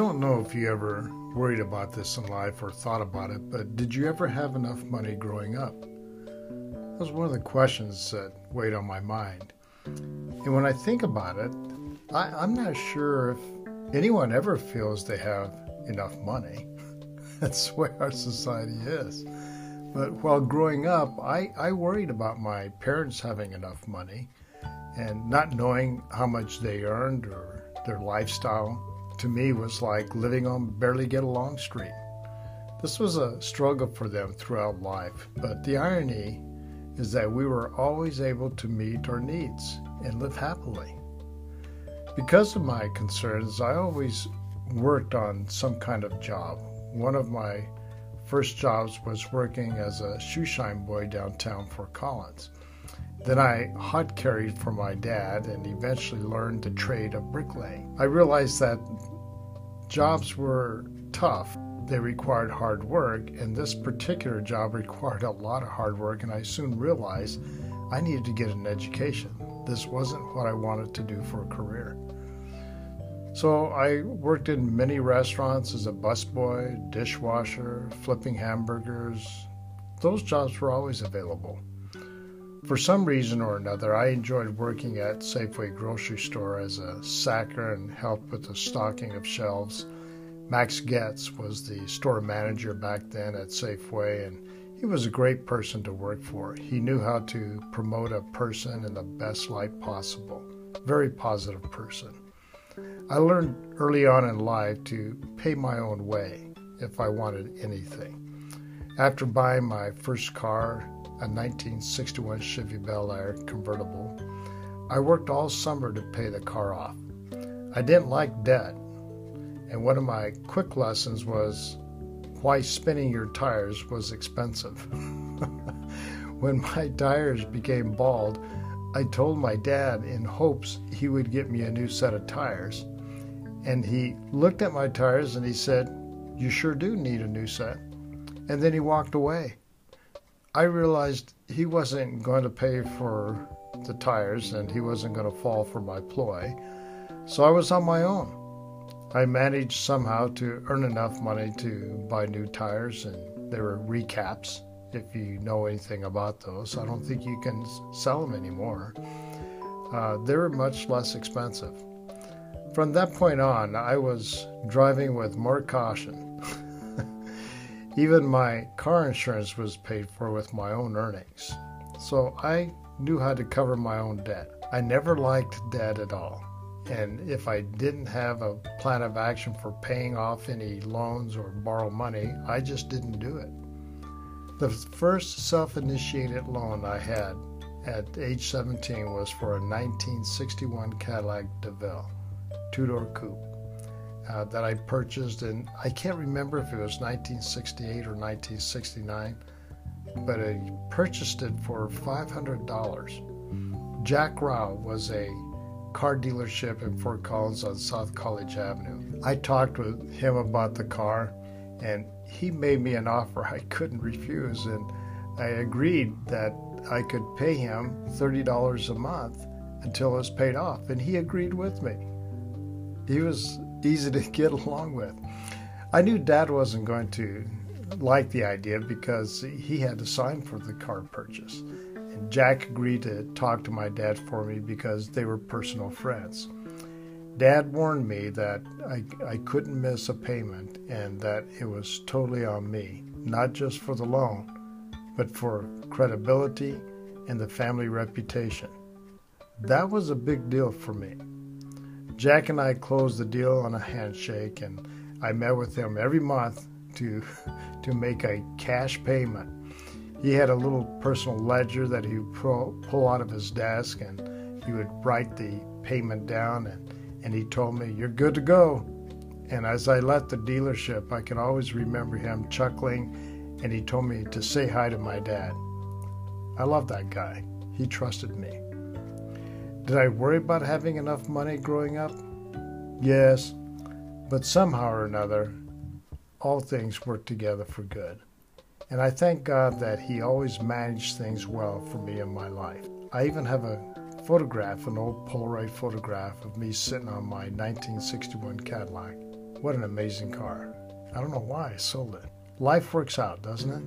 don't know if you ever worried about this in life or thought about it, but did you ever have enough money growing up? That was one of the questions that weighed on my mind. And when I think about it, I, am not sure if anyone ever feels they have enough money. That's way our society is. But while growing up, I, I worried about my parents having enough money and not knowing how much they earned or their lifestyle to me was like living on barely get along street. This was a struggle for them throughout life, but the irony is that we were always able to meet our needs and live happily. Because of my concerns, I always worked on some kind of job. One of my first jobs was working as a shoe shine boy downtown Fort Collins. Then I hod carried for my dad and eventually learned the trade of bricklaying. I realized that jobs were tough. They required hard work, and this particular job required a lot of hard work, and I soon realized I needed to get an education. This wasn't what I wanted to do for a career. So I worked in many restaurants as a busboy, dishwasher, flipping hamburgers. Those jobs were always available. For some reason or another, I enjoyed working at Safeway grocery store as a sacker and helped with the stocking of shelves. Max Getz was the store manager back then at Safeway, and he was a great person to work for. He knew how to promote a person in the best light possible. Very positive person. I learned early on in life to pay my own way if I wanted anything. After buying my first car, a 1961 Chevy Bel Air convertible. I worked all summer to pay the car off. I didn't like debt, and one of my quick lessons was why spinning your tires was expensive. when my tires became bald, I told my dad in hopes he would get me a new set of tires. And he looked at my tires and he said, You sure do need a new set. And then he walked away. I realized he wasn't going to pay for the tires and he wasn't going to fall for my ploy. So I was on my own. I managed somehow to earn enough money to buy new tires, and they were recaps. If you know anything about those, I don't think you can sell them anymore. Uh, they were much less expensive. From that point on, I was driving with more caution even my car insurance was paid for with my own earnings. So I knew how to cover my own debt. I never liked debt at all. And if I didn't have a plan of action for paying off any loans or borrow money, I just didn't do it. The first self initiated loan I had at age 17 was for a 1961 Cadillac DeVille two door coupe uh, that I purchased, and I can't remember if it was 1968 or 1969, but I purchased it for $500. Jack Rao was a car dealership in Fort Collins on South College Avenue. I talked with him about the car, and he made me an offer I couldn't refuse, and I agreed that I could pay him $30 a month until it was paid off, and he agreed with me. He was easy to get along with. I knew Dad wasn't going to like the idea because he had to sign for the car purchase. And Jack agreed to talk to my dad for me because they were personal friends. Dad warned me that I, I couldn't miss a payment and that it was totally on me, not just for the loan, but for credibility and the family reputation. That was a big deal for me. Jack and I closed the deal on a handshake, and I met with him every month to to make a cash payment. He had a little personal ledger that he would pull, out of his desk, and he would write the payment down, and, and he told me, "You're good to go." And as I left the dealership, I can always remember him chuckling, and he told me to say hi to my dad. I love that guy. He trusted me. Did I worry about having enough money growing up? Yes, but somehow or another, all things work together for good. And I thank God that He always managed things well for me in my life. I even have a photograph, an old Polaroid photograph of me sitting on my 1961 Cadillac. What an amazing car. I don't know why I sold it. Life works out, doesn't it?